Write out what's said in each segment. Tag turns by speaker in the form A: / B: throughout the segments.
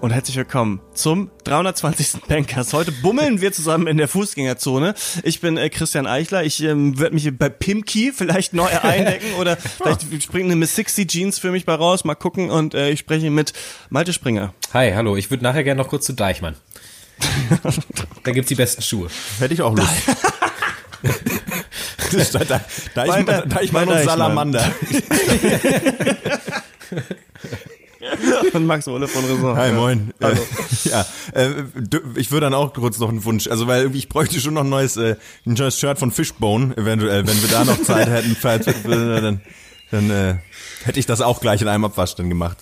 A: und herzlich willkommen zum 320. Bankers. Heute bummeln wir zusammen in der Fußgängerzone. Ich bin äh, Christian Eichler. Ich ähm, werde mich bei Pimki vielleicht neu eindecken oder vielleicht springt eine Miss 60 Jeans für mich bei raus. Mal gucken und äh, ich spreche mit Malte Springer.
B: Hi, hallo. Ich würde nachher gerne noch kurz zu Deichmann. da gibt's die besten Schuhe.
C: Hätte ich auch Lust. da, da, da, ich, da, da ich mal noch Salamander.
A: Und Max Wolle von Raison.
C: Hi, moin. Hallo. ja, äh, ich würde dann auch kurz noch einen Wunsch, also weil ich bräuchte schon noch ein neues, äh, ein neues Shirt von Fishbone, eventuell, wenn wir da noch Zeit hätten, falls, dann, dann äh, hätte ich das auch gleich in einem Abwasch dann gemacht.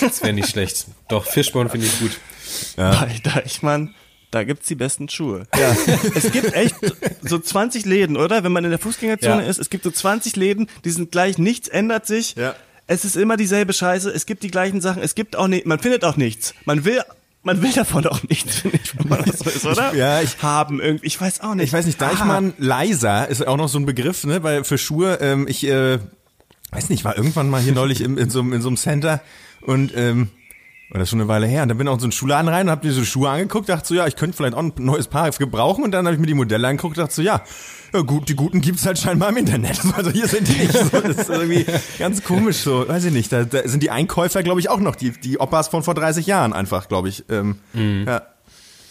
B: Das wäre nicht schlecht. Doch, Fishbone finde ich gut.
A: Ja. Bei Deichmann da gibt's die besten Schuhe. Ja. es gibt echt so 20 Läden, oder? Wenn man in der Fußgängerzone ja. ist, es gibt so 20 Läden, die sind gleich, nichts ändert sich. Ja. Es ist immer dieselbe Scheiße, es gibt die gleichen Sachen, es gibt auch nicht, man findet auch nichts. Man will man will davon auch nichts, finde ich, wenn man das so ist, oder?
C: Ja, ich
A: haben irgendwie, ich weiß auch nicht.
C: Ich weiß nicht, Deichmann ah. leiser ist auch noch so ein Begriff, ne, weil für Schuhe, ähm, ich äh, weiß nicht, war irgendwann mal hier neulich in, in so, in so einem Center und ähm, war das schon eine Weile her. Und dann bin ich auch in so einen Schuhladen rein und hab mir so Schuhe angeguckt, dachte so, ja, ich könnte vielleicht auch ein neues Paar gebrauchen. Und dann habe ich mir die Modelle angeguckt, dachte so, ja, ja gut, die guten gibt's halt scheinbar im Internet. Also hier sind die nicht. So, das ist irgendwie ganz komisch so. Weiß ich nicht. Da, da sind die Einkäufer, glaube ich, auch noch die, die Oppas von vor 30 Jahren einfach, glaube ich. Ähm, mhm.
B: Ja.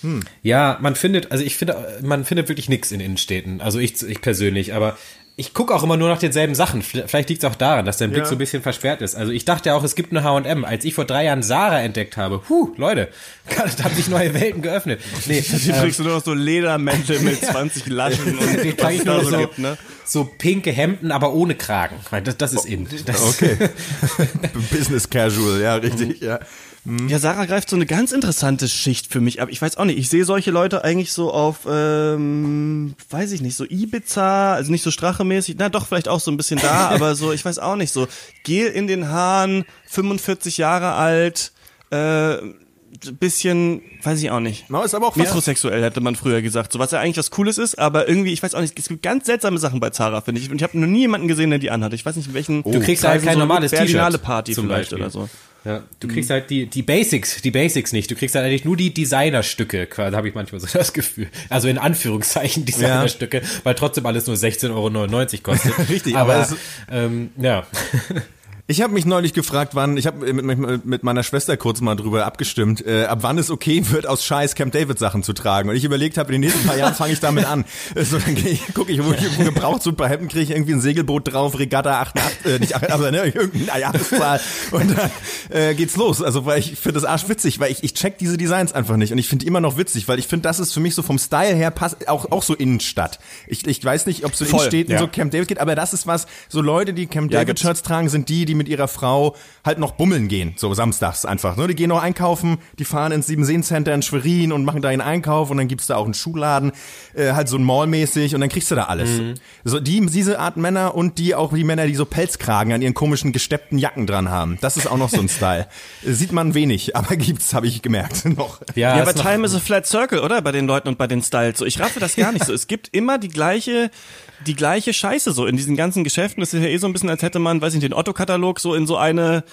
B: Hm. Ja, man findet, also ich finde, man findet wirklich nichts in Innenstädten. Also ich, ich persönlich, aber ich gucke auch immer nur nach denselben Sachen. Vielleicht liegt es auch daran, dass dein Blick ja. so ein bisschen versperrt ist. Also ich dachte ja auch, es gibt eine H&M. Als ich vor drei Jahren Sarah entdeckt habe, huh, Leute, da haben sich neue Welten geöffnet.
A: Nee, die ähm, kriegst du nur noch so Ledermäntel mit 20 Laschen und
B: die trage ich nur noch so, gibt, ne? so pinke Hemden, aber ohne Kragen. Das, das ist in. Das
C: okay. Business Casual, ja, richtig, ja.
A: Mhm. Ja, Sarah greift so eine ganz interessante Schicht für mich ab. Ich weiß auch nicht, ich sehe solche Leute eigentlich so auf, ähm, weiß ich nicht, so Ibiza, also nicht so strachemäßig, na doch, vielleicht auch so ein bisschen da, aber so, ich weiß auch nicht, so Gel in den Haaren, 45 Jahre alt, äh, bisschen, weiß ich auch nicht.
C: No, ist aber auch
A: Metrosexuell hätte man früher gesagt. So was ja eigentlich was Cooles ist, aber irgendwie, ich weiß auch nicht, es gibt ganz seltsame Sachen bei Zara, finde ich. Und ich habe noch nie jemanden gesehen, der die anhat. Ich weiß nicht, welchen.
B: Oh. Du kriegst halt kein so normales T-Shirt.
A: Party
B: zum
A: vielleicht
B: Beispiel.
A: oder so.
B: Ja, du kriegst halt die, die Basics, die Basics nicht. Du kriegst halt eigentlich nur die Designerstücke, da habe ich manchmal so das Gefühl. Also in Anführungszeichen Designerstücke, ja. weil trotzdem alles nur 16,99 Euro kostet.
C: Richtig,
B: aber, aber ähm, ja.
C: Ich habe mich neulich gefragt, wann, ich habe mit, mit, meiner Schwester kurz mal drüber abgestimmt, äh, ab wann es okay wird, aus Scheiß Camp David Sachen zu tragen. Und ich überlegt habe, in den nächsten paar Jahren fange ich damit an. So, dann gucke ich, wo ich irgendwo gebraucht, ein paar Hemden kriege ich irgendwie ein Segelboot drauf, Regatta 88, äh, nicht 8, aber ne, irgendeine Jahreszahl. Und dann äh, geht's los. Also weil ich finde das arsch witzig, weil ich, ich check diese Designs einfach nicht. Und ich finde immer noch witzig, weil ich finde, das ist für mich so vom Style her passt auch, auch so Innenstadt. Ich, ich weiß nicht, ob so Voll, Innenstädten ja. so Camp David geht, aber das ist was, so Leute, die Camp David Shirts tragen, sind die, die mit ihrer Frau halt noch bummeln gehen, so samstags einfach. Ne? Die gehen noch einkaufen, die fahren ins Siebenseen Center in Schwerin und machen da einen Einkauf und dann gibt's da auch einen Schuhladen, äh, halt so ein Mallmäßig und dann kriegst du da alles. Mhm. So die diese Art Männer und die auch die Männer, die so Pelzkragen an ihren komischen gesteppten Jacken dran haben. Das ist auch noch so ein Style. Sieht man wenig, aber gibt's, habe ich gemerkt noch.
A: Ja, ja aber Time is a flat circle, oder? Bei den Leuten und bei den Styles. So, ich raffe das gar nicht so. Es gibt immer die gleiche die gleiche Scheiße so in diesen ganzen Geschäften. Das ist ja eh so ein bisschen, als hätte man, weiß ich nicht, den Otto-Katalog so in so eine,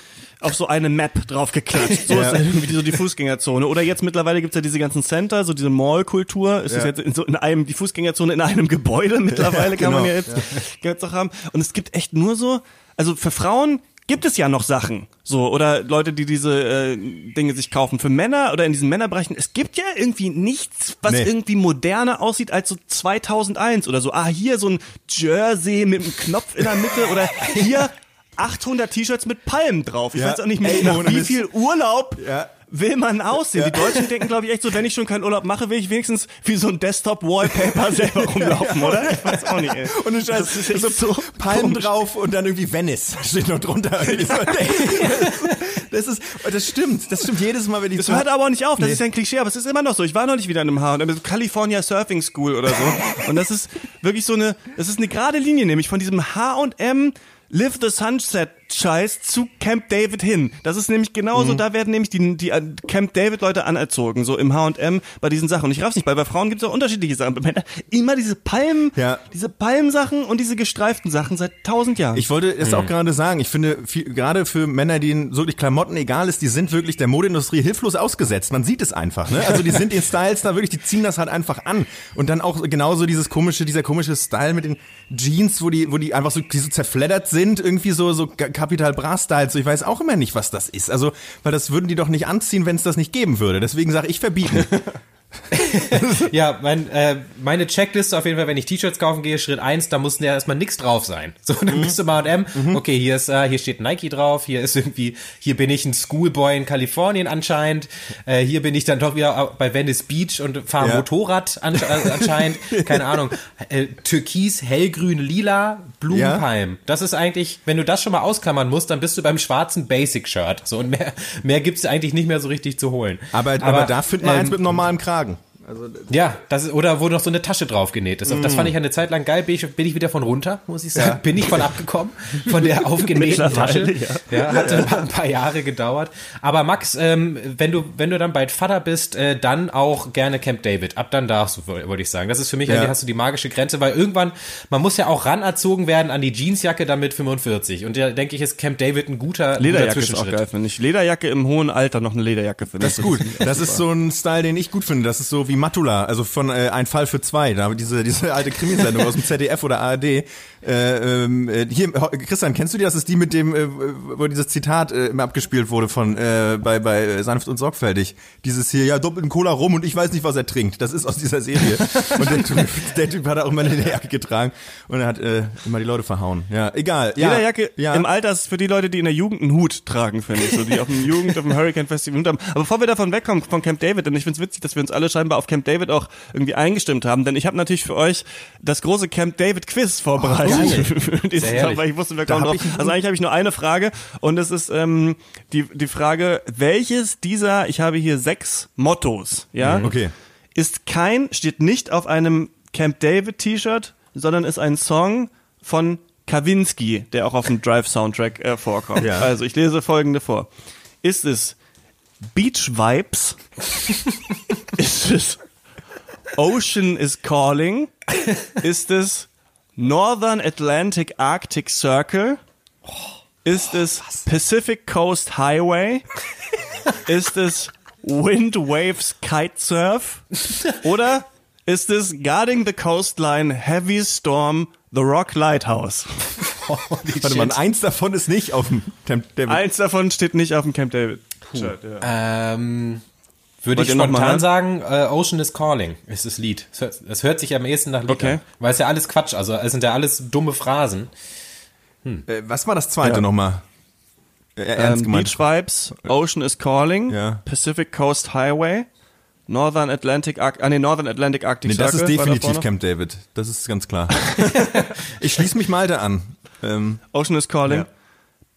A: auf so eine Map draufgeklatscht. So ja. ist irgendwie so die Fußgängerzone. Oder jetzt mittlerweile gibt's ja diese ganzen Center, so diese Mall-Kultur. Ist ja. das jetzt in so in einem, die Fußgängerzone in einem Gebäude mittlerweile, ja, genau. kann man ja jetzt, ja. jetzt auch haben. Und es gibt echt nur so, also für Frauen gibt es ja noch Sachen, so oder Leute, die diese äh, Dinge sich kaufen für Männer oder in diesen Männerbereichen. Es gibt ja irgendwie nichts, was nee. irgendwie moderner aussieht als so 2001 oder so. Ah, hier so ein Jersey mit einem Knopf in der Mitte oder hier 800 T-Shirts mit Palmen drauf. Ich ja. weiß auch nicht mehr, Ey, wie viel Urlaub ja will man aussehen? Ja. Die Deutschen denken, glaube ich, echt so, wenn ich schon keinen Urlaub mache, will ich wenigstens wie so ein Desktop-Wallpaper selber rumlaufen, oder? Ich weiß auch nicht, ey.
C: Und du das ist so, so Palmen drauf und dann irgendwie Venice steht noch drunter. das ist, das stimmt, das stimmt jedes Mal, wenn ich
A: Das hört aber auch nicht auf, das nee. ist ja ein Klischee, aber es ist immer noch so. Ich war noch nicht wieder in einem H&M, California Surfing School oder so. Und das ist wirklich so eine, das ist eine gerade Linie, nämlich von diesem H&M Live the Sunset Jugendscheiß zu Camp David hin. Das ist nämlich genauso, mhm. da werden nämlich die, die äh, Camp David Leute anerzogen, so im H&M bei diesen Sachen. Und ich raff's nicht, weil bei Frauen gibt es auch unterschiedliche Sachen. Bei Männern immer diese Palmen, ja. diese Palmsachen und diese gestreiften Sachen seit tausend Jahren.
C: Ich wollte es mhm. auch gerade sagen, ich finde, viel, gerade für Männer, denen wirklich Klamotten egal ist, die sind wirklich der Modeindustrie hilflos ausgesetzt. Man sieht es einfach, ne? Also die sind in Styles da wirklich, die ziehen das halt einfach an. Und dann auch genauso dieses komische, dieser komische Style mit den Jeans, wo die, wo die einfach so, die so zerfleddert sind, irgendwie so, so Capital Bra Style. So, ich weiß auch immer nicht, was das ist. Also, weil das würden die doch nicht anziehen, wenn es das nicht geben würde. Deswegen sage ich verbieten.
B: ja, mein, äh, meine Checkliste auf jeden Fall, wenn ich T-Shirts kaufen gehe, Schritt eins, da muss ja erstmal nichts drauf sein. So, dann mhm. bist du mal M, mhm. okay, hier ist, äh, hier steht Nike drauf, hier ist irgendwie, hier bin ich ein Schoolboy in Kalifornien anscheinend, äh, hier bin ich dann doch wieder bei Venice Beach und fahre ja. Motorrad an, äh, anscheinend, keine Ahnung, äh, Türkis, hellgrün, lila, Blumenpalm. Ja. Das ist eigentlich, wenn du das schon mal ausklammern musst, dann bist du beim schwarzen Basic-Shirt. So, und mehr, mehr gibt's eigentlich nicht mehr so richtig zu holen.
C: Aber, aber, aber da findet man ähm, eins mit normalem Kragen.
B: Also, ja, das ist, oder wo noch so eine Tasche drauf genäht ist. Mm. Das fand ich eine Zeit lang geil. Bin ich, bin ich wieder von runter, muss ich sagen. Ja. Bin ich von abgekommen, von der aufgenähten Tasche. Ja. ja ja. ein paar Jahre gedauert. Aber Max, ähm, wenn du, wenn du dann bald Vater bist, äh, dann auch gerne Camp David. Ab dann darfst du, wollte ich sagen. Das ist für mich, ja. hast du die magische Grenze, weil irgendwann, man muss ja auch ranerzogen werden an die Jeansjacke dann mit 45. Und da denke ich, ist Camp David ein guter,
A: Lederjacke guter ist auch geil, finde ich. Lederjacke im hohen Alter noch eine Lederjacke,
C: finde ich. Das ist gut. Das ist so ein Style, den ich gut finde. Das ist so wie wie Matula, also von äh, Ein Fall für zwei, da diese, diese alte Krimisendung aus dem ZDF oder ARD. Äh, ähm, äh, hier, Christian, kennst du die? Das ist die mit dem, äh, wo dieses Zitat äh, immer abgespielt wurde von äh, bei, bei Sanft und Sorgfältig. Dieses hier, ja, doppelten Cola rum und ich weiß nicht, was er trinkt. Das ist aus dieser Serie. und der Typ, der Typ hat auch immer eine Jacke getragen und er hat äh, immer die Leute verhauen. Ja, egal.
A: Ja, Lederjacke ja. im Alter ist für die Leute, die in der Jugend einen Hut tragen, finde ich. So, die auf dem Jugend, auf dem Hurricane Festival Hut haben. Aber bevor wir davon wegkommen, von Camp David, denn ich finde es witzig, dass wir uns alle scheinbar auf Camp David auch irgendwie eingestimmt haben, denn ich habe natürlich für euch das große Camp David Quiz vorbereitet. Oh, Tag, weil ich wusste, wir kommen drauf. Also eigentlich habe ich nur eine Frage und es ist ähm, die die Frage, welches dieser, ich habe hier sechs Mottos, ja,
C: mhm. okay.
A: ist kein, steht nicht auf einem Camp David T-Shirt, sondern ist ein Song von Kawinski, der auch auf dem Drive Soundtrack äh, vorkommt. Ja. Also ich lese folgende vor. Ist es Beach Vibes? ist es Ocean is Calling? Ist es Northern Atlantic Arctic Circle? Ist es Pacific Coast Highway? Ist es Wind Waves Kitesurf? Oder ist es Guarding the Coastline Heavy Storm The Rock Lighthouse?
C: Warte mal, eins davon ist nicht auf dem Camp
A: David. Eins davon steht nicht auf dem Camp David.
B: Shirt, ja. Ähm, würde ich spontan sagen, äh, Ocean is Calling ist das Lied. Es hört, es hört sich am ehesten nach Lied okay. an. Weil es ja alles Quatsch, also es sind ja alles dumme Phrasen.
C: Hm. Äh, was war das zweite ja. nochmal?
A: Äh, ernst ähm, Beach Vibes, Ocean is Calling, ja. Pacific Coast Highway, Northern Atlantic, Ar ah, nee, Northern Atlantic Arctic nee,
C: das ist definitiv Camp David. Das ist ganz klar. ich schließe mich mal da an.
A: Ähm, Ocean is Calling. Ja.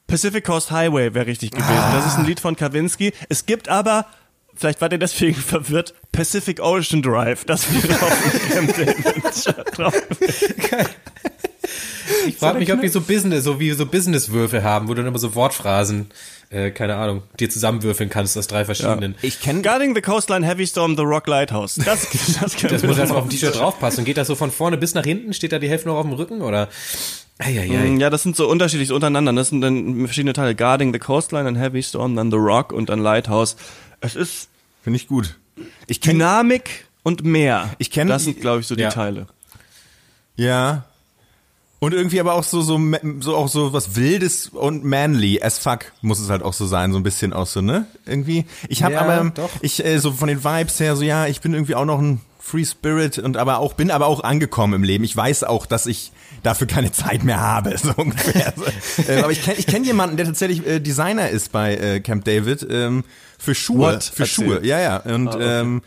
A: Pacific Coast Highway wäre richtig gewesen. Ah. Das ist ein Lied von Kawinski. Es gibt aber Vielleicht war der deswegen verwirrt. Pacific Ocean Drive, das wäre auf dem
B: drauf. Ich frage mich, ob die so Business, so wie so Businesswürfel haben, wo du dann immer so Wortphrasen, äh, keine Ahnung, dir zusammenwürfeln kannst aus drei verschiedenen. Ja.
A: Ich kenne Guarding the Coastline Heavy Storm The Rock Lighthouse. Das,
B: das, das muss erstmal auf dem T-Shirt draufpassen. Und geht das so von vorne bis nach hinten? Steht da die Hälfte noch auf dem Rücken oder?
A: Eieiei. Mm, ja, das sind so unterschiedlich untereinander. Das sind dann verschiedene Teile. Guarding the Coastline, dann Heavy Storm, dann The Rock und dann Lighthouse. Es ist.
C: Finde ich gut.
A: Ich kenn, Dynamik und mehr. Ich kenne. Das sind, glaube ich, so die ja. Teile.
C: Ja. Und irgendwie aber auch so, so, so auch so was Wildes und manly as fuck muss es halt auch so sein, so ein bisschen auch so, ne? Irgendwie. Ich habe ja, aber, doch. ich, äh, so von den Vibes her, so ja, ich bin irgendwie auch noch ein Free Spirit und aber auch, bin aber auch angekommen im Leben. Ich weiß auch, dass ich dafür keine Zeit mehr habe, so ungefähr. äh, aber ich kenne ich kenn jemanden, der tatsächlich äh, Designer ist bei äh, Camp David, ähm, für Schuhe. What? Für Erzähl. Schuhe, ja, ja. Und ah, okay. ähm,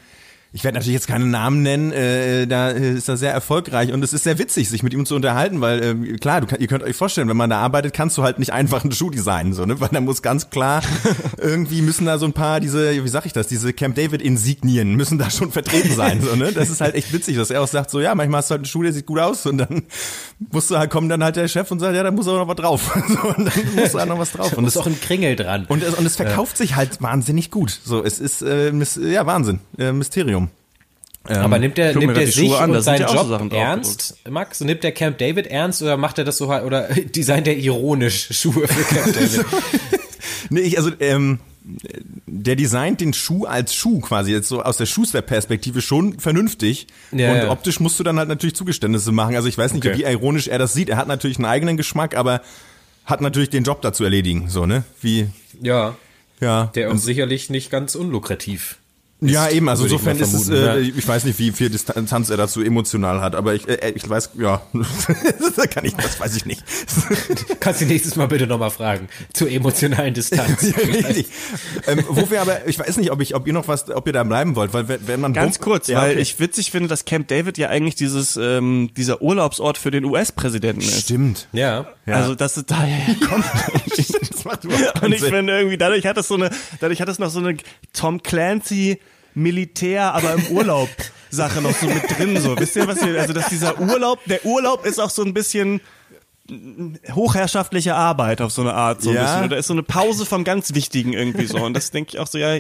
C: ich werde natürlich jetzt keine Namen nennen, äh, da ist er sehr erfolgreich und es ist sehr witzig, sich mit ihm zu unterhalten, weil äh, klar, du ihr könnt euch vorstellen, wenn man da arbeitet, kannst du halt nicht einfach einen Schuh designen, so, ne? Weil da muss ganz klar, irgendwie müssen da so ein paar, diese, wie sag ich das, diese Camp David Insignien müssen da schon vertreten sein, so, ne? Das ist halt echt witzig, dass er auch sagt, so, ja, manchmal hast du halt einen Schuh, der sieht gut aus und dann musst du halt, kommt dann halt der Chef und sagt, ja, da muss aber noch was drauf. so, und dann muss da noch was drauf.
B: Und es ist auch ein Kringel dran.
C: Und, es- und es verkauft sich halt wahnsinnig gut. So, es ist, äh, ja, Wahnsinn, äh, Mysterium.
B: Aber nimmt
A: mir
B: nimmt
A: Schuhe
B: sich
A: an,
B: und seinen
A: so
B: Job
A: drauf
B: ernst, Max? Nimmt der Camp David ernst oder macht er das so halt, oder designt er ironisch Schuhe für Camp David?
C: Nee, ich, also, ähm, der designt den Schuh als Schuh quasi, jetzt so aus der Schuster-Perspektive schon vernünftig.
B: Ja,
C: und
B: ja.
C: optisch musst du dann halt natürlich Zugeständnisse machen. Also ich weiß nicht,
B: Okay.
C: wie ironisch er das sieht. Er hat natürlich einen eigenen Geschmack, aber hat natürlich den Job da zu erledigen, so, ne? Wie,
B: ja,
C: ja.
B: der auch
C: Und-
B: sicherlich nicht ganz unlukrativ.
C: Ja, eben, also insofern ist es, äh,
B: ja.
C: ich weiß nicht, wie viel Distanz er dazu emotional hat, aber ich, äh, ich weiß, ja, das kann ich, das weiß ich nicht.
B: Kannst du nächstes Mal bitte nochmal fragen. Zur emotionalen Distanz.
C: Richtig. ähm, wo wir aber, ich weiß nicht, ob ich, ob ihr noch was, ob ihr da bleiben wollt, weil wenn wenn man
A: Ganz kurz,
C: Ja,
A: weil
C: okay.
A: ich witzig finde, dass Camp David ja eigentlich dieses ähm, dieser Urlaubsort für den US-Präsidenten ist.
C: stimmt.
B: ja.
C: Ja.
A: Also dass es daher kommt.
C: Das macht überhaupt
A: Und ich finde irgendwie, dadurch hat es so eine, dadurch hat es noch so eine Tom Clancy Militär, aber im Urlaub Sache noch so mit drin, so. Wisst ihr, was ihr, also, dass dieser Urlaub, der Urlaub ist auch so ein bisschen hochherrschaftliche Arbeit auf so eine Art, so ein
C: Ja.
A: bisschen. Oder ist so eine Pause vom ganz Wichtigen irgendwie so. Und das denke ich auch so, ja,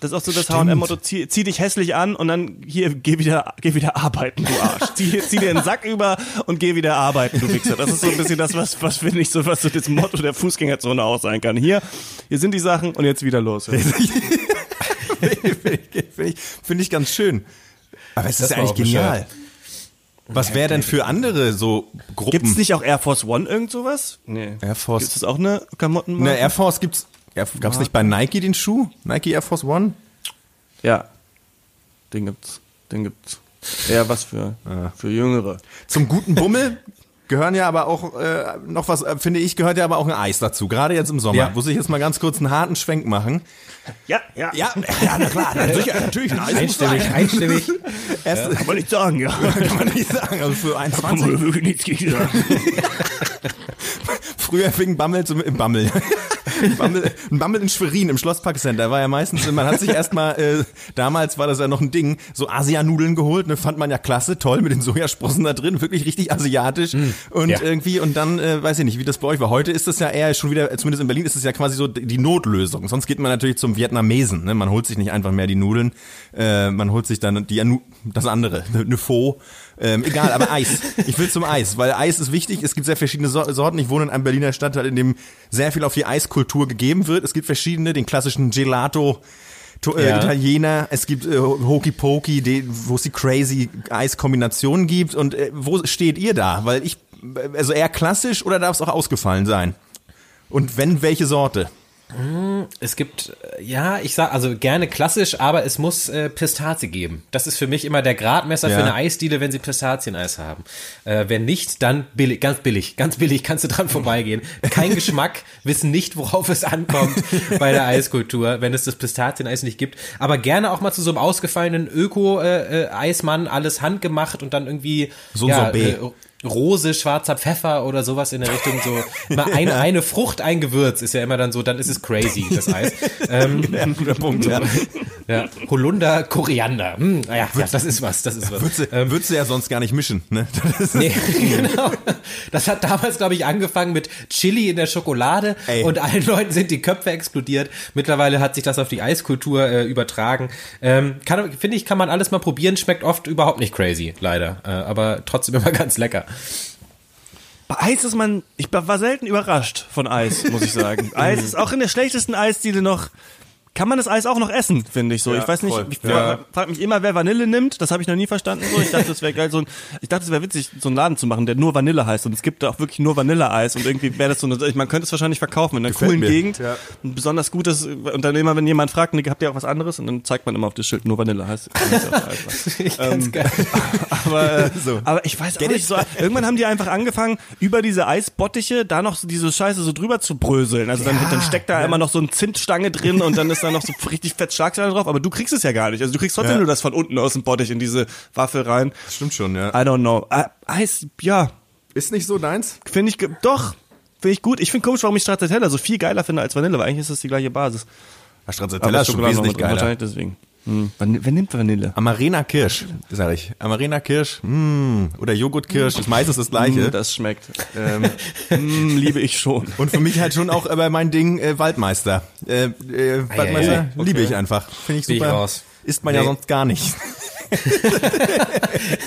A: das ist auch so das H&M-Motto, zieh, zieh dich hässlich an und dann hier, geh wieder, geh wieder arbeiten, du Arsch. Zieh, zieh dir den Sack über und geh wieder arbeiten, du Wichser. Das ist so ein bisschen das, was, was finde ich so, was so das Motto der Fußgängerzone auch sein kann. Hier, hier sind die Sachen und jetzt wieder los.
C: Finde ich, ganz schön. Aber es ist
B: Das
C: ja
B: war
C: eigentlich genial. Was wäre denn für andere so Gruppen?
A: Gibt's nicht auch Air Force One irgend sowas? Nee.
C: Air Force.
A: Ist das auch eine Klamottenmarke?
C: Ne, Air Force gibt's. Ja, gab's nicht bei Nike den Schuh? Nike Air Force One?
A: Ja. Den gibt's. Den gibt's. Eher was für, für Jüngere.
C: Zum guten Bummel gehören ja aber auch äh, noch was, äh, finde ich, gehört ja aber auch ein Eis dazu. Gerade jetzt im Sommer.
B: Ja.
C: Muss ich jetzt mal ganz kurz einen harten Schwenk machen.
A: Ja, ja.
C: Ja, ja, na klar, na, sicher, natürlich ein Eis
B: Einstimmig,
C: sein.
B: einstimmig.
C: Erst,
A: Kann man nicht sagen, ja.
C: Kann man nicht sagen, also für 1,20.
A: wirklich nichts gegen sagen.
C: Früher fing Bammel zum im Bammel. Bammel, ein Bammel in Schwerin im Schlosspark Center war ja meistens, man hat sich erstmal, äh, damals war das ja noch ein Ding, so Asianudeln geholt, ne, fand man ja klasse, toll mit den Sojasprossen da drin, wirklich richtig asiatisch und
B: ja.
C: irgendwie und dann, äh, weiß ich nicht, wie das bei euch war. Heute ist das ja eher schon wieder, zumindest in Berlin ist es ja quasi so die Notlösung. Sonst geht man natürlich zum Vietnamesen, ne, man holt sich nicht einfach mehr die Nudeln, äh, man holt sich dann die, das andere, eine Pho, ähm, egal, aber Eis. Ich will zum Eis, weil Eis ist wichtig. Es gibt sehr verschiedene So- Sorten. Ich wohne in einem Berliner Stadtteil, in dem sehr viel auf die Eiskultur gegeben wird. Es gibt verschiedene, den klassischen Gelato, to, äh,
B: Ja.
C: Italiener. Es gibt äh, Hokey Pokey, wo es die crazy Eiskombinationen gibt. Und äh, wo steht ihr da? Weil ich, also eher klassisch oder darf es auch ausgefallen sein? Und wenn, welche Sorte?
B: Es gibt, äh, ja, ich sag also gerne klassisch, aber es muss äh, Pistazie geben. Das ist für mich immer der Gradmesser
C: Ja.
B: für eine Eisdiele, wenn sie Pistazieneis haben. Äh, wenn nicht, dann billig, ganz billig, ganz billig kannst du dran vorbeigehen. Kein Geschmack, wissen nicht, worauf es ankommt bei der Eiskultur, wenn es das Pistazieneis nicht gibt. Aber gerne auch mal zu so einem ausgefallenen Öko-Eismann, alles handgemacht und dann irgendwie
C: So ein Sorbet.
B: Rose, schwarzer Pfeffer oder sowas in der Richtung so. Mal eine, eine Frucht, ein Gewürz ist ja immer dann so, dann ist es crazy, das Eis. Ähm,
C: Guter Punkt, ja.
B: Ja. Holunder, Koriander. Hm, ja, ja, das ist was, das ist was.
C: Würdest du, würdest du ja sonst gar nicht mischen, ne? Das
B: Nee, genau. Das hat damals, glaube ich, angefangen mit Chili in der Schokolade
C: Ey.
B: und allen Leuten sind die Köpfe explodiert. Mittlerweile hat sich das auf die Eiskultur äh, übertragen. Ähm, finde ich, kann man alles mal probieren. Schmeckt oft überhaupt nicht crazy, leider. Äh, aber trotzdem immer ganz lecker.
A: Bei Eis ist man, ich war selten überrascht von Eis, muss ich sagen. Eis ist auch in der schlechtesten Eisdiele noch, kann man das Eis auch noch essen, finde ich so.
C: Ja,
A: ich weiß nicht,
C: voll.
A: ich
B: Ja.
A: frage mich immer, wer Vanille nimmt. Das habe ich noch nie verstanden. So. Ich dachte, das wäre geil, so ein, ich dachte, es wäre witzig, so einen Laden zu machen, der nur Vanille heißt. Und es gibt da auch wirklich nur Vanilleeis. Und irgendwie wäre das so eine, man könnte es wahrscheinlich verkaufen in einer
C: Gefällt
A: coolen
C: mir.
A: Gegend.
C: Ja.
A: Ein besonders gutes, und dann immer, wenn jemand fragt, ne, habt ihr auch was anderes? Und dann zeigt man immer auf das Schild, nur Vanille heißt.
B: Ganz geil.
A: Aber, äh,
C: So.
A: aber ich weiß auch
C: Get
A: nicht,
C: it?
A: so, irgendwann haben die einfach angefangen, über diese Eisbottiche da noch so diese Scheiße so drüber zu bröseln. Also dann, dann steckt da immer noch so eine Zimtstange drin und dann ist ist da noch so richtig fett Schlagsahne drauf, aber du kriegst es ja gar nicht. Also du kriegst trotzdem
C: Ja.
A: nur das von unten aus dem Bottich in diese Waffel rein.
C: Stimmt schon, ja.
A: I don't know. Äh, Eis, ja,
C: Ist nicht so deins?
A: finde ich, doch, finde ich gut. Ich finde komisch, warum ich Stracciatella so viel geiler finde als Vanille, weil eigentlich ist das die gleiche Basis.
C: Ja, Stracciatella ist schon wesentlich geiler.
A: Wahrscheinlich deswegen. Hm. Van- Wer nimmt Vanille?
C: Amarena Kirsch, sag ich. Amarena Kirsch, mm, oder Joghurtkirsch, ist meistens das gleiche.
A: Mm, das schmeckt. Ähm, mm, liebe ich schon.
C: Und für mich halt schon auch äh, mein Ding äh, Waldmeister. Äh, äh, Waldmeister
B: ei,
C: liebe
A: okay.
C: ich einfach. Finde ich
B: Bin ich
C: super.
B: raus.
C: Isst man ja
B: Nee.
C: sonst gar nicht.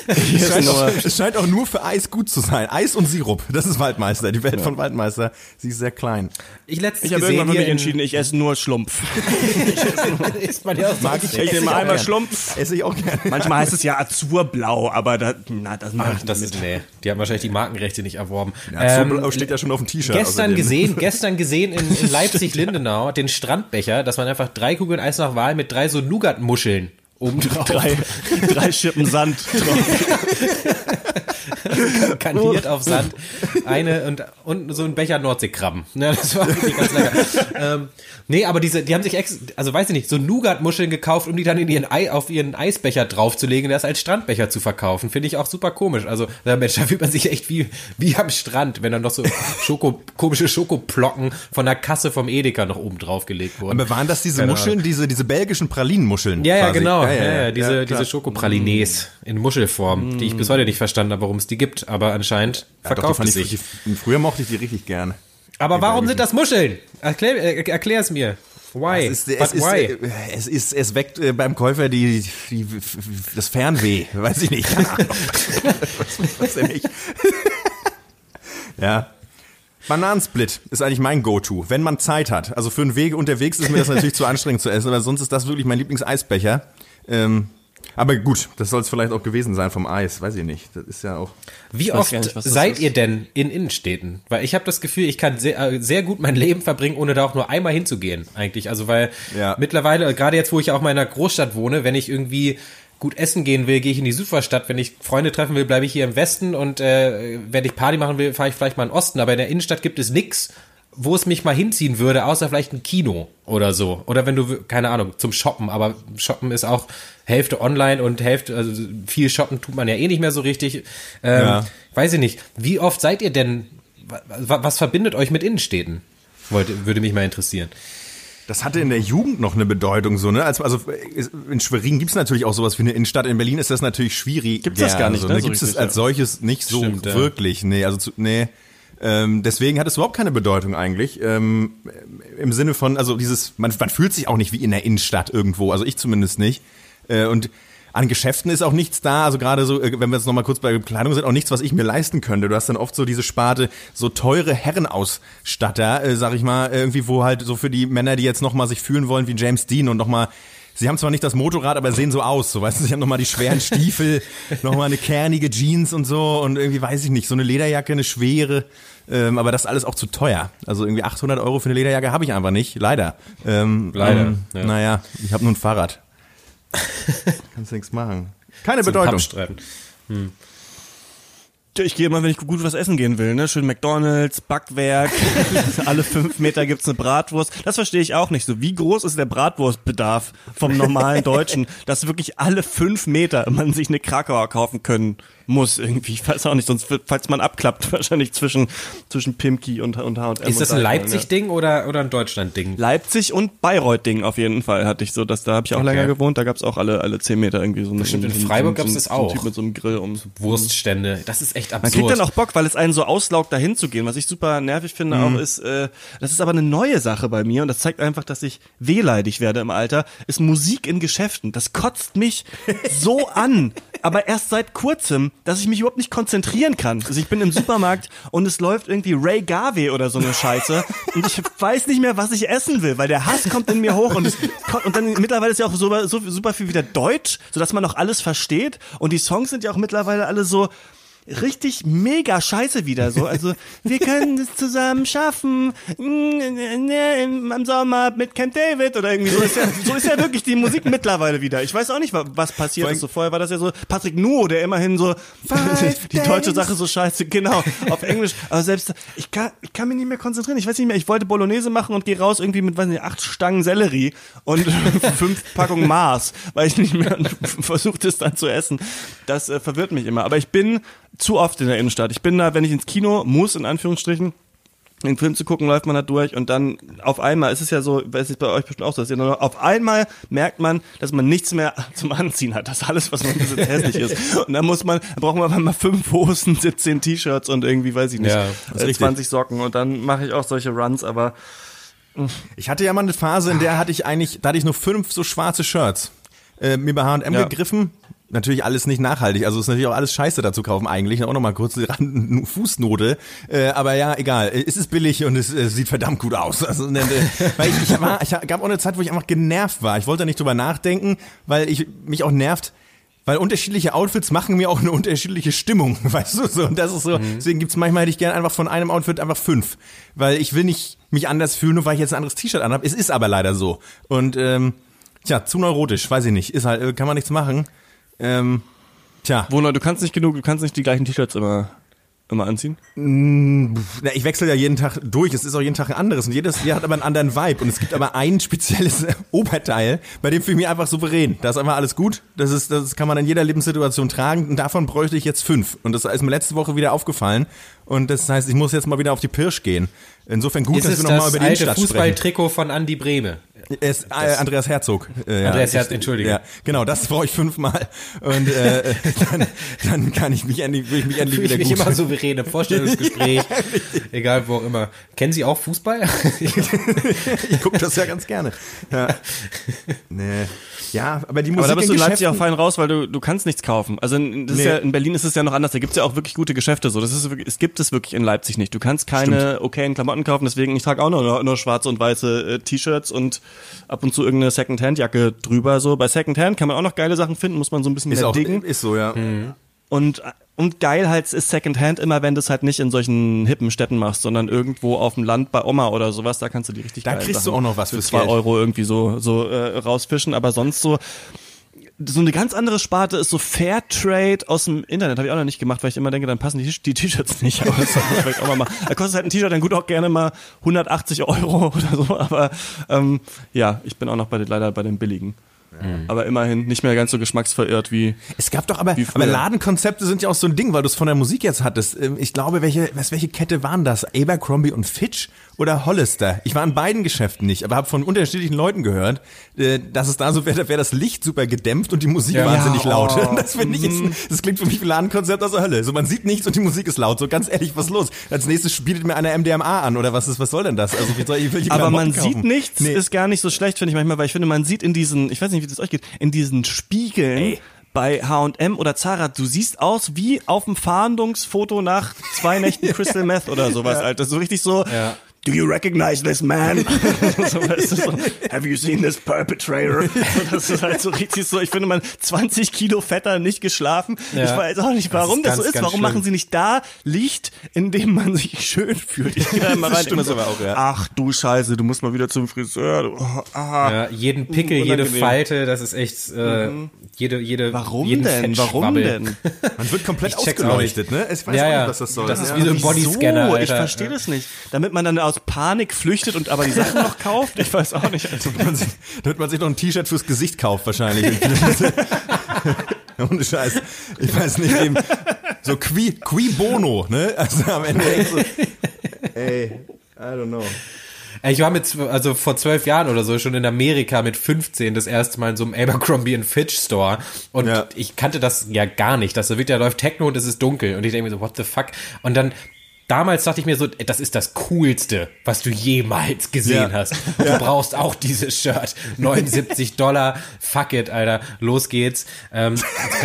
C: es, scheint auch, es scheint auch nur für Eis gut zu sein. Eis und Sirup, das ist Waldmeister. Die Welt von Waldmeister, sie ist sehr klein.
B: Ich
A: Ich habe irgendwann für mich entschieden, ich esse nur Schlumpf.
B: ist man ja auch
C: Mag ich,
A: Ich
C: esse
A: nehme einmal. Schlumpf.
C: Esse ich auch gerne.
A: Manchmal heißt es ja Azurblau, aber da, na, das mache
B: Ach,
A: ich
B: das
A: nicht
B: ist, nee, die haben wahrscheinlich die Markenrechte nicht erworben.
C: Ja,
B: Ähm,
C: so steht ja schon auf dem T-Shirt.
B: Gestern gesehen, gestern gesehen in, in Leipzig-Lindenau den Strandbecher, dass man einfach drei Kugeln Eis nach Wahl mit drei so Nougat-Muscheln oben drauf
A: drei, drei Schippen Sand drauf.
B: kaniert auf Sand. Eine und, und so ein Becher Nordseekrabben. Ja, das war wirklich ganz lecker. ähm, nee, aber diese, die haben sich ex, also weiß ich nicht, so Nougat-Muscheln gekauft, um die dann in ihren Ei, auf ihren Eisbecher draufzulegen, das als Strandbecher zu verkaufen. Finde ich auch super komisch. Also, ja, Mensch, da fühlt man sich echt wie, wie am Strand, wenn dann noch so Schoko, komische Schokoplocken von der Kasse vom Edeka noch oben draufgelegt wurden.
C: Aber waren das diese
B: Keine
C: Muscheln, diese, diese belgischen Pralinenmuscheln?
B: Ja, ja, genau. Ja, ja, diese,
C: ja, klar.
B: diese Schokopralines in Muschelform, die ich bis heute nicht verstanden habe, warum es die gibt, aber anscheinend
C: Ja, doch, die
B: verkauft es
C: ich,
B: sich.
C: die, früher mochte ich die richtig gerne.
B: Aber warum sind das Muscheln? Erklär, äh, erklär es mir. Why?
C: Es ist, es, ist,
B: why?
C: äh, es ist, es weckt äh, beim Käufer die, die, das Fernweh, weiß ich nicht. Was, was denn nicht? ja. Bananensplit ist eigentlich mein Go-To, wenn man Zeit hat. Also für einen Weg unterwegs ist mir das natürlich zu anstrengend zu essen, aber sonst ist das wirklich mein Lieblingseisbecher. Ähm, aber gut, das soll es vielleicht auch gewesen sein vom Eis, weiß ich nicht. Das ist ja auch.
B: Wie oft
A: nicht,
B: seid
A: ist.
B: ihr denn in Innenstädten? Weil ich habe das Gefühl, ich kann sehr, äh, sehr gut mein Leben verbringen, ohne da auch nur einmal hinzugehen, eigentlich. Also weil
C: Ja.
B: mittlerweile, gerade jetzt, wo ich auch mal in einer Großstadt wohne, wenn ich irgendwie gut essen gehen will, gehe ich in die Superstadt. Wenn ich Freunde treffen will, bleibe ich hier im Westen und äh, wenn ich Party machen will, fahre ich vielleicht mal in den Osten. Aber in der Innenstadt gibt es nix, wo es mich mal hinziehen würde, außer vielleicht ein Kino oder so. Oder wenn du, keine Ahnung, zum Shoppen. Aber Shoppen ist auch Hälfte online und Hälfte, also viel Shoppen tut man ja eh nicht mehr so richtig. Ähm,
C: Ja.
B: Weiß ich nicht. Wie oft seid ihr denn, wa- wa- was verbindet euch mit Innenstädten? Wollte, würde mich mal interessieren.
C: Das hatte in der Jugend noch eine Bedeutung, so, ne? Also, also in Schwerin gibt's natürlich auch sowas wie eine Innenstadt. In Berlin ist das natürlich schwierig.
A: Gibt's das gar nicht,
C: so,
A: ne? So
C: Gibt's es als
A: ja.
C: solches nicht so
B: Stimmt, ja.
C: wirklich. Nee, also zu, nee. Ähm, deswegen hat es überhaupt keine Bedeutung eigentlich. Ähm, Im Sinne von, also dieses, man, man fühlt sich auch nicht wie in der Innenstadt irgendwo, also ich zumindest nicht. Äh, und an Geschäften ist auch nichts da, also gerade so, äh, wenn wir jetzt nochmal kurz bei Kleidung sind, auch nichts, was ich mir leisten könnte. Du hast dann oft so diese Sparte, so teure Herrenausstatter, äh, sag ich mal, irgendwie, wo halt so für die Männer, die jetzt nochmal sich fühlen wollen wie James Dean und nochmal Sie haben zwar nicht das Motorrad, aber sehen so aus, so weißt du, sie haben nochmal die schweren Stiefel, nochmal eine kernige Jeans und so und irgendwie weiß ich nicht, so eine Lederjacke, eine schwere, ähm, aber das ist alles auch zu teuer. Also irgendwie 800 Euro für eine Lederjacke habe ich einfach nicht, leider. Ähm,
B: Leider,
C: Ähm,
B: ja.
C: Naja, ich habe nur ein Fahrrad. Kannst nichts machen. Keine
B: Zum
C: Bedeutung.
A: Tja, Ich gehe immer, wenn ich gut was essen gehen will, ne? Schön McDonalds, Backwerk, alle fünf Meter gibt's eine Bratwurst. Das verstehe ich auch nicht so. Wie groß ist der Bratwurstbedarf vom normalen Deutschen, dass wirklich alle fünf Meter man sich eine Krakauer kaufen können muss irgendwie. Ich weiß auch nicht, sonst falls man abklappt, wahrscheinlich zwischen, zwischen Pimki und, und H&M.
B: Ist das ein
A: Deichmann,
B: Leipzig-Ding oder, oder ein Deutschland-Ding?
A: Leipzig und Bayreuth-Ding auf jeden Fall hatte ich so, dass da habe ich auch
B: Okay.
A: länger gewohnt, da gab's auch alle alle zehn Meter irgendwie so, eine-
B: Bestimmt, in Freiburg
A: so,
B: gab's
A: so,
B: das
A: so ein
B: auch.
A: Typ mit so einem Grill um.
B: Wurststände. Das ist echt
A: Man
B: absurd.
A: kriegt dann auch Bock, weil es einen so auslaugt, dahin zu gehen. Was ich super nervig finde
B: Mhm.
A: auch ist, äh, das ist aber eine neue Sache bei mir und das zeigt einfach, dass ich wehleidig werde im Alter, ist Musik in Geschäften. Das kotzt mich so an, aber erst seit kurzem, dass ich mich überhaupt nicht konzentrieren kann. Also ich bin im Supermarkt und es läuft irgendwie Ray Garvey oder so eine Scheiße und ich weiß nicht mehr, was ich essen will, weil der Hass kommt in mir hoch und es kommt, und dann mittlerweile ist ja auch so super viel wieder Deutsch, sodass man noch alles versteht und die Songs sind ja auch mittlerweile alle so richtig mega scheiße wieder so. Also wir können es zusammen schaffen mm, im Sommer mit Camp David oder irgendwie so ist ja, so ist ja wirklich die Musik mittlerweile wieder. Ich weiß auch nicht, was passiert ist. So vorher war das ja so Patrick Nuo, der immerhin so die deutsche Sache so scheiße, genau, auf Englisch. Aber selbst ich kann, ich kann mich nicht mehr konzentrieren. Ich weiß nicht mehr, ich wollte Bolognese machen und gehe raus irgendwie mit weiß nicht, acht Stangen Sellerie und fünf Packungen Mars, weil ich nicht mehr versucht es dann zu essen. Das äh, verwirrt mich immer. Aber ich bin zu oft in der Innenstadt. Ich bin da, wenn ich ins Kino muss, in Anführungsstrichen, den Film zu gucken, läuft man da durch und dann auf einmal, ist es ja so, weiß ich bei euch bestimmt auch so, ist ja nur, auf einmal merkt man, dass man nichts mehr zum Anziehen hat. Das ist alles, was man bis jetzt hässlich ist. Und dann muss man, dann braucht man auf einmal fünf Hosen, 17 T-Shirts und irgendwie, weiß ich nicht, ja, äh, 20 Socken und dann mache ich auch solche Runs, aber
C: ich hatte ja mal eine Phase, in der hatte ich eigentlich, da hatte ich nur fünf so schwarze Shirts äh, mir bei H&M ja. gegriffen, natürlich alles nicht nachhaltig. Also ist natürlich auch alles Scheiße dazu kaufen eigentlich. Auch nochmal kurz die Fußnote. Äh, aber ja, egal. Es ist billig und es, es sieht verdammt gut aus. Also, ne, ne, weil ich, ich, war, ich gab auch eine Zeit, wo ich einfach genervt war. Ich wollte nicht drüber nachdenken, weil ich mich auch nervt, weil unterschiedliche Outfits machen mir auch eine unterschiedliche Stimmung, weißt du so. Und das ist so, mhm. deswegen gibt's manchmal hätte ich gerne einfach von einem Outfit einfach fünf. Weil ich will nicht mich anders fühlen, nur weil ich jetzt ein anderes T-Shirt anhabe. Es ist aber leider so. Und ähm, tja, zu neurotisch, weiß ich nicht. Ist halt, kann man nichts machen. Ähm,
A: tja. Wohner, du kannst nicht genug, du kannst nicht die gleichen T-Shirts immer immer anziehen?
C: Mm, na, ich wechsle ja jeden Tag durch. Es ist auch jeden Tag ein anderes und jedes Jahr hat aber einen anderen Vibe. Und es gibt aber ein spezielles Oberteil, bei dem fühle ich mich einfach souverän. Da ist einfach alles gut. Das ist, das kann man in jeder Lebenssituation tragen. Und davon bräuchte ich jetzt fünf. Und das ist mir letzte Woche wieder aufgefallen. Und das heißt, ich muss jetzt mal wieder auf die Pirsch gehen. Insofern gut,
B: ist dass wir nochmal über den Stadt sprechen. Fußballtrikot von Andy Brehme.
C: Es, äh, Andreas Herzog.
B: Äh, Andreas Herzog, entschuldige. Ja,
C: genau, das brauche ich fünfmal und äh, dann, dann kann ich mich endlich, will ich mich endlich wieder
B: ich gut. immer souverän im Vorstellungsgespräch, egal wo auch immer. Kennen Sie auch Fußball?
C: ich gucke das ja ganz gerne. Ja. Nee. Ja, aber die Musik
A: Aber da bist du in Leipzig auch fein raus, weil du, du kannst nichts kaufen. Also in, das nee. ist ja, in Berlin ist es ja noch anders. Da gibt's ja auch wirklich gute Geschäfte. So, das ist wirklich, es gibt es wirklich in Leipzig nicht. Du kannst keine Stimmt. okayen Klamotten kaufen. Deswegen ich trage auch nur, nur schwarze und weiße äh, T-Shirts und ab und zu irgendeine Secondhand-Jacke drüber. So bei Secondhand kann man auch noch geile Sachen finden. Muss man so ein bisschen
C: ist
A: mehr
C: auch,
A: diggen.
C: Ist so ja. Mhm.
A: Und und geil halt ist Secondhand immer, wenn du es halt nicht in solchen hippen Städten machst, sondern irgendwo auf dem Land bei Oma oder sowas, da kannst du die richtig
C: Da kriegst Sachen
A: du
C: auch noch was für
A: zwei Geld. Euro irgendwie so so äh, rausfischen, aber sonst so so eine ganz andere Sparte ist so Fairtrade aus dem Internet. Habe ich auch noch nicht gemacht, weil ich immer denke, dann passen die T-Shirts nicht. Aber das vielleicht auch mal machen. Da kostet halt ein T-Shirt dann gut auch gerne mal 180 Euro oder so. Aber ähm, ja, ich bin auch noch bei, leider bei den billigen. Mhm. Aber immerhin nicht mehr ganz so geschmacksverirrt wie.
C: Es gab doch aber, aber Ladenkonzepte sind ja auch so ein Ding, weil du es von der Musik jetzt hattest. Ähm, ich glaube, welche, was, welche Kette waren das? Abercrombie und Fitch oder Hollister? Ich war in beiden Geschäften nicht, aber habe von unterschiedlichen Leuten gehört, äh, dass es da so wäre, da wäre das Licht super gedämpft und die Musik ja, wahnsinnig ja, laut. Oh. Das finde ich jetzt, mhm. das klingt für mich wie ein Ladenkonzept aus der Hölle. So man sieht nichts und die Musik ist laut. So ganz ehrlich, was los? Als nächstes bietet mir einer MDMA an oder was ist, was soll denn das? Also wie soll ich, will
A: ich Aber man kaufen? sieht nichts, nee. ist gar nicht so schlecht, finde ich manchmal, weil ich finde, man sieht in diesen, ich weiß nicht, wie das euch geht, in diesen Spiegeln. Ey bei H&M oder Zara, du siehst aus wie auf dem Fahndungsfoto nach zwei Nächten Crystal Meth oder sowas, ja. Alter. So richtig so, ja do you recognize this man? so, so, have you seen this perpetrator? das ist halt so richtig so, ich finde man 20 Kilo fetter nicht geschlafen. Ja. Ich weiß auch nicht, warum das, das ganz, so ist. Warum schlimm. machen sie nicht da Licht, in dem man sich schön fühlt? Ich gehe da immer rein und so, auch, ja. ach du Scheiße, du musst mal wieder zum Friseur. Du, oh,
B: ah. ja, jeden Pickel, Unangenehm. jede Falte, das ist echt, äh, mhm. jede, jede,
A: Warum denn? Warum denn?
C: Man wird komplett ausgeleuchtet, ne?
B: Ich weiß ja, auch nicht, was das soll. Das ist wie so ein Bodyscanner.
A: Ich verstehe das nicht. Damit man dann aus Panik flüchtet und aber die Sachen noch kauft? Ich weiß auch nicht. Also,
C: man sich, damit man sich noch ein T-Shirt fürs Gesicht kauft wahrscheinlich. Ohne Scheiß. Ich weiß nicht, eben, so qui, qui bono, ne? Also am Ende so, ey, I don't know.
B: Ich war mit, also vor zwölf Jahren oder so schon in Amerika mit 15 das erste Mal in so einem Abercrombie Fitch Store und ja. ich kannte das ja gar nicht. Das so wird ja läuft Techno und es ist dunkel und ich denke mir so, what the fuck? Und dann damals dachte ich mir so, das ist das Coolste, was du jemals gesehen
C: Ja.
B: hast. Du brauchst auch dieses Shirt. 79 Dollar, fuck it, Alter, los geht's. Ähm,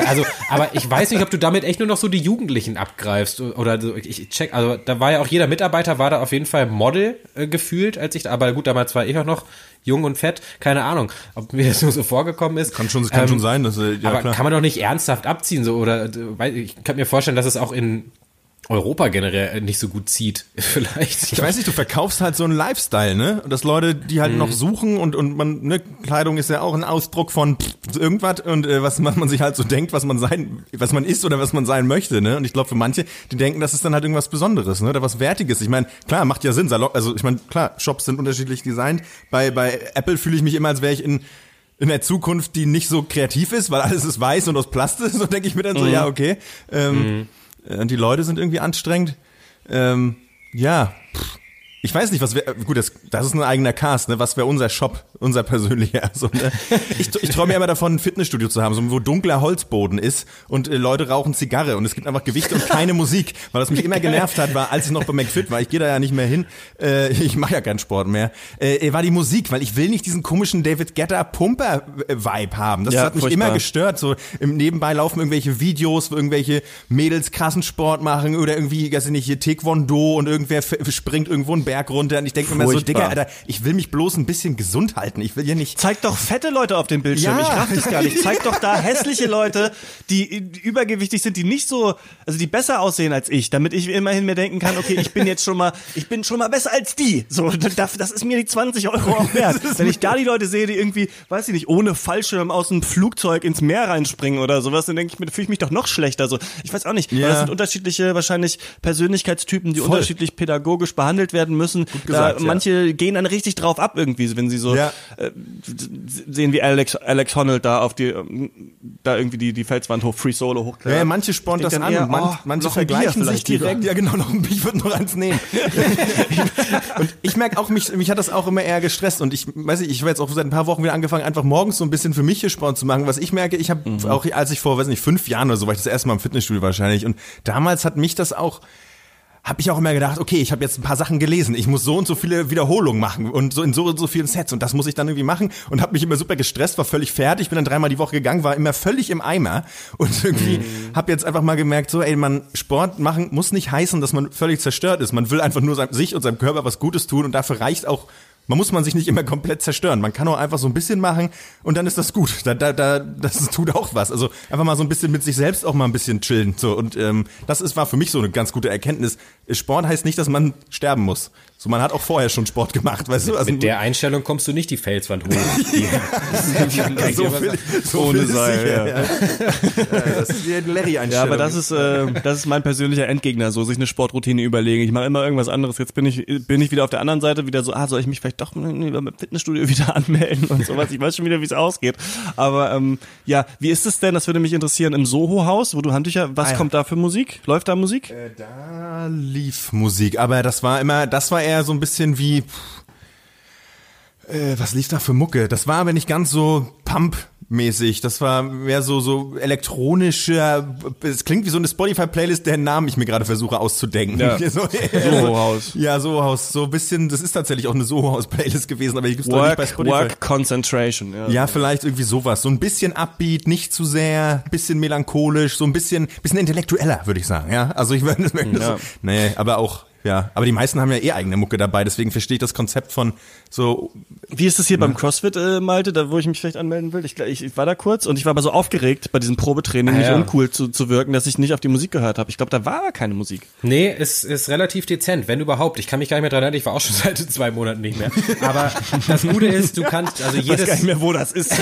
B: also, aber ich weiß nicht, ob du damit echt nur noch so die Jugendlichen abgreifst oder so. Ich check, also da war ja auch jeder Mitarbeiter war da auf jeden Fall Model äh, gefühlt, als ich, aber gut, damals war ich auch noch jung und fett, keine Ahnung, ob mir das nur so vorgekommen ist.
C: Kann schon, kann schon sein, dass, äh, ja
B: aber
C: klar.
B: kann man doch nicht ernsthaft abziehen, so oder äh, ich kann mir vorstellen, dass es auch in Europa generell nicht so gut zieht, vielleicht.
C: Ich weiß nicht, du verkaufst halt so einen Lifestyle, ne? Und dass Leute, die halt noch suchen und und man, ne, Kleidung ist ja auch ein Ausdruck von pff, irgendwas und äh, was man, sich halt so denkt, was man sein, was man ist oder was man sein möchte, ne? Und ich glaube für manche, die denken, das ist dann halt irgendwas Besonderes, ne? Oder was Wertiges. Ich meine, klar, macht ja Sinn, Salon, also ich meine, klar, Shops sind unterschiedlich designt. Bei bei Apple fühle ich mich immer, als wäre ich in in der Zukunft, die nicht so kreativ ist, weil alles ist weiß und aus Plastik, so denke ich mir dann so, ja, okay. Ähm, äh, Und die Leute sind irgendwie anstrengend. Ähm, ja, pff. Ich weiß nicht, was wäre, gut, das, das ist ein eigener Cast, ne? Was wäre unser Shop, unser persönlicher? So, ne? Ich, ich träume ja immer davon, ein Fitnessstudio zu haben, so, wo dunkler Holzboden ist und äh, Leute rauchen Zigarre und es gibt einfach Gewichte und keine Musik, weil das mich immer genervt hat, war, als ich noch bei McFit war, ich gehe da ja nicht mehr hin, äh, ich mache ja keinen Sport mehr, äh, war die Musik, weil ich will nicht diesen komischen David Guetta Pumper Vibe haben. Das
A: Ja,
C: hat mich
A: furchtbar.
C: immer gestört. So im Nebenbei laufen irgendwelche Videos, wo irgendwelche Mädels krassen Sport machen oder irgendwie, weiß ich nicht, hier Taekwondo und irgendwer springt irgendwo einen Berg runter und ich denke mir so. Digga, Alter, ich will mich bloß ein bisschen gesund halten. Ich will hier nicht.
A: Zeig doch fette Leute auf dem Bildschirm.
C: Ja.
A: Ich raff das gar nicht. Zeig doch da hässliche Leute, die übergewichtig sind, die nicht so, also die besser aussehen als ich, damit ich immerhin mir denken kann, okay, ich bin jetzt schon mal, ich bin schon mal besser als die. So, das das ist mir die 20 Euro auch wert. Wenn ich da die Leute sehe, die irgendwie, weiß ich nicht, ohne Fallschirm aus dem Flugzeug ins Meer reinspringen oder sowas, dann denke ich mir, fühle ich mich doch noch schlechter. So, ich weiß auch nicht.
C: Ja.
A: Das sind unterschiedliche, wahrscheinlich Persönlichkeitstypen, die
C: Voll.
A: unterschiedlich pädagogisch behandelt werden müssen.
C: Gesagt,
A: da,
C: ja.
A: manche gehen dann richtig drauf ab irgendwie, wenn sie so
C: Ja.
A: äh, sehen wie Alex Alex Honnold da auf die ähm, da irgendwie die die Felswand hoch Free Solo
C: Ja,
A: hochklettert.
C: ja, manche spornt
A: Ich
C: das an
A: dann
C: und
A: eher,
C: man,
A: oh,
C: manche vergleichen sich direkt. Ja, genau, noch ein Bier, ich würde noch eins nehmen. und ich merke auch, mich, mich hat das auch immer eher gestresst und ich weiß nicht, ich habe jetzt auch seit ein paar Wochen wieder angefangen, einfach morgens so ein bisschen für mich hier Sport zu machen. Was ich merke, ich habe
A: Mhm.
C: auch, als ich vor, weiß nicht, fünf Jahren oder so, war ich das erste Mal im Fitnessstudio wahrscheinlich und damals hat mich das auch habe ich auch immer gedacht, okay, ich habe jetzt ein paar Sachen gelesen, ich muss so und so viele Wiederholungen machen und so in so und so vielen Sets und das muss ich dann irgendwie machen und habe mich immer super gestresst, war völlig fertig, bin dann dreimal die Woche gegangen, war immer völlig im Eimer und irgendwie habe jetzt einfach mal gemerkt, so ey, man Sport machen muss nicht heißen, dass man völlig zerstört ist. Man will einfach nur seinem, sich und seinem Körper was Gutes tun und dafür reicht auch man muss man sich nicht immer komplett zerstören. Man kann auch einfach so ein bisschen machen und dann ist das gut. Da, da, da, das tut auch was. Also einfach mal so ein bisschen mit sich selbst auch mal ein bisschen chillen. So und ähm, das ist war für mich so eine ganz gute Erkenntnis. Sport heißt nicht, dass man sterben muss. So man hat auch vorher schon Sport gemacht, weißt du? Also
B: Mit der Einstellung kommst du nicht die Felswand hoch. Die,
C: so viel, so
A: Ohne Seil, ja.
C: ja. Ja, das ist die Larry-Einstellung.
A: Ja, aber das ist äh, das ist mein persönlicher Endgegner, so sich eine Sportroutine überlegen. Ich mache immer irgendwas anderes. Jetzt bin ich bin ich wieder auf der anderen Seite wieder so, ah, soll ich mich vielleicht doch beim Fitnessstudio wieder anmelden und sowas. Ich weiß schon wieder, wie es ausgeht. Aber ähm, ja, wie ist es denn? Das würde mich interessieren im Soho-Haus, wo du Handtücher. Was
C: Ah, ja.
A: kommt da für Musik? Läuft da Musik?
C: Äh, Da lief Musik, aber das war immer, das war eher so ein bisschen wie, pff, äh, was lief da für Mucke? Das war aber nicht ganz so Pump-mäßig. Das war mehr so, so elektronischer, es klingt wie so eine Spotify-Playlist, deren Namen ich mir gerade versuche auszudenken.
A: Ja.
C: so,
A: Soho-Haus.
C: Ja, Soho-Haus. So ein bisschen, das ist tatsächlich auch eine Soho-Haus-Playlist gewesen, aber die gibt's doch nicht bei
A: Work,
C: Spotify.
A: Work Concentration. Ja.
C: Ja, vielleicht irgendwie sowas. So ein bisschen upbeat, nicht zu sehr, bisschen melancholisch, so ein bisschen, bisschen intellektueller, würde ich sagen. Ja, also ich würde das
A: Ja.
C: so, nee, aber auch, ja, aber die meisten haben ja eh eigene Mucke dabei, deswegen verstehe ich das Konzept von so,
A: Wie ist das hier beim CrossFit, äh, Malte, da wo ich mich vielleicht anmelden will? Ich, ich, ich war da kurz und ich war aber so aufgeregt bei diesem Probetraining,
B: Ah,
A: nicht
B: ja.
A: uncool zu, zu wirken, dass ich nicht auf die Musik gehört habe. Ich glaube, da war aber keine Musik.
B: Nee, es ist relativ dezent, wenn überhaupt. Ich kann mich gar nicht mehr dran erinnern, ich war auch schon seit zwei Monaten nicht mehr. Aber das Gute ist, du kannst, also
A: Ich weiß gar
B: jedes,
A: nicht mehr, wo das ist.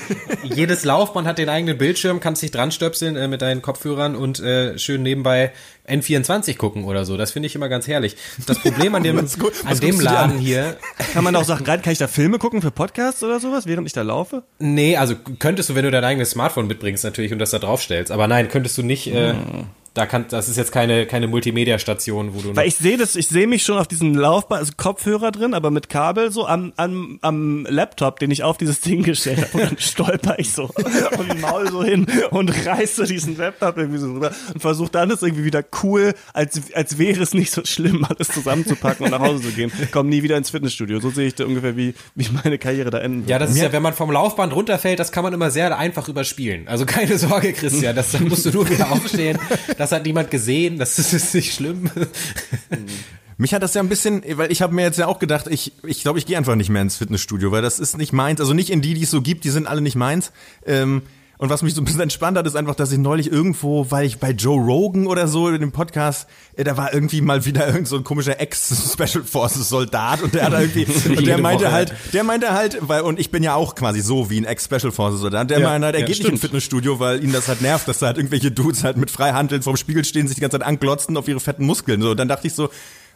B: jedes Laufband hat den eigenen Bildschirm, kannst dich dran stöpseln äh, mit deinen Kopfhörern und äh, schön nebenbei N24 gucken oder so. Das finde ich immer ganz herrlich. Das Problem an dem,
C: Was
B: an
C: was
B: dem Laden
C: an?
B: hier,
A: Kann man da auch Sachen rein? Kann ich da Filme gucken für Podcasts oder sowas, während ich da laufe?
B: nee, also könntest du, wenn du dein eigenes Smartphone mitbringst natürlich und das da draufstellst. Aber nein, könntest du nicht, äh,
C: Hm.
B: Da kann, das ist jetzt keine, keine Multimedia-Station, wo du.
A: Weil ich sehe das, ich sehe mich schon auf diesen Laufbahn, also Kopfhörer drin, aber mit Kabel so am, am, am Laptop, den ich auf dieses Ding gestellt habe. Und dann stolper ich so und Maul so hin und reiße diesen Laptop irgendwie so rüber und versuche dann es irgendwie wieder cool, als, als wäre es nicht so schlimm, alles zusammenzupacken und nach Hause zu gehen. Komm nie wieder ins Fitnessstudio. So sehe ich da ungefähr, wie, wie meine Karriere da enden
B: Ja, das ist ja, wenn man vom Laufband runterfällt, das kann man immer sehr einfach überspielen. Also keine Sorge, Christian, das dann musst du nur wieder aufstehen. Das hat niemand gesehen, das ist nicht schlimm.
C: Mich hat das ja ein bisschen, weil ich habe mir jetzt ja auch gedacht, ich ich, glaube, ich gehe einfach nicht mehr ins Fitnessstudio, weil das ist nicht meins. Also nicht in die, die es so gibt, die sind alle nicht meins. Ähm, und was mich so ein bisschen entspannt hat, ist einfach, dass ich neulich irgendwo, weil ich bei Joe Rogan oder so in dem Podcast, äh, da war irgendwie mal wieder irgend so ein komischer Ex-Special Forces Soldat und der hat irgendwie, und der meinte Woche. halt, der meinte halt, weil, und ich bin ja auch quasi so wie ein Ex-Special Forces Soldat, der ja, meinte halt, er ja, geht stimmt. nicht ins Fitnessstudio, weil ihn das halt nervt, dass da halt irgendwelche Dudes halt mit Freihandeln vorm Spiegel stehen, sich die ganze Zeit anglotzen auf ihre fetten Muskeln. So, und dann dachte ich so,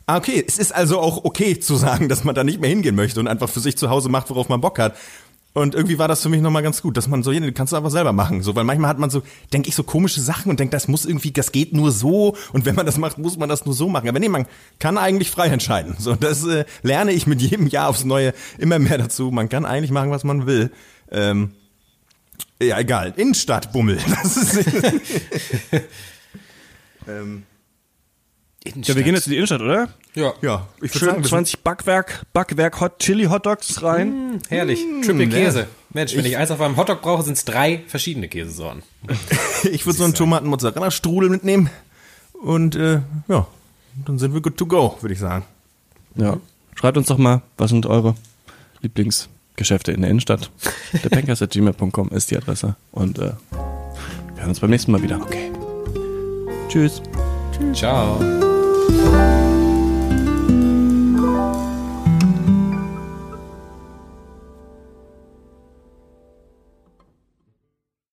C: Ah, okay, es ist also auch okay zu sagen, dass man da nicht mehr hingehen möchte und einfach für sich zu Hause macht, worauf man Bock hat. Und irgendwie war das für mich nochmal ganz gut, dass man so, ja, kannst du einfach selber machen. So, weil manchmal hat man so, denke ich, so komische Sachen und denkt, das muss irgendwie, das geht nur so. Und wenn man das macht, muss man das nur so machen. Aber nee, man kann eigentlich frei entscheiden. So, das äh, lerne ich mit jedem Jahr aufs Neue immer mehr dazu. Man kann eigentlich machen, was man will. Ähm, ja, egal. Innenstadtbummel. Das ist,
A: ähm, Innenstadt. Ja, wir gehen jetzt in die Innenstadt, oder?
C: Ja. Ja.
A: Ich Schön sagen, 20 Backwerk, Backwerk Hot Chili Hot Dogs rein.
B: Mm, herrlich. Mm, Triple Käse. Mensch, wenn ich, ich eins auf einem Hotdog brauche, sind es drei verschiedene Käsesorten.
C: ich würde so einen Tomaten-Mozzarella-Strudel mitnehmen. Und äh, ja, dann sind wir good to go, würde ich sagen.
A: Ja. Schreibt uns doch mal, was sind eure Lieblingsgeschäfte in der Innenstadt? Derpankers.gmail.com ist die Adresse. Und äh, wir hören uns beim nächsten Mal wieder.
C: Okay.
A: Tschüss.
B: Tschüss. Ciao. Thank you.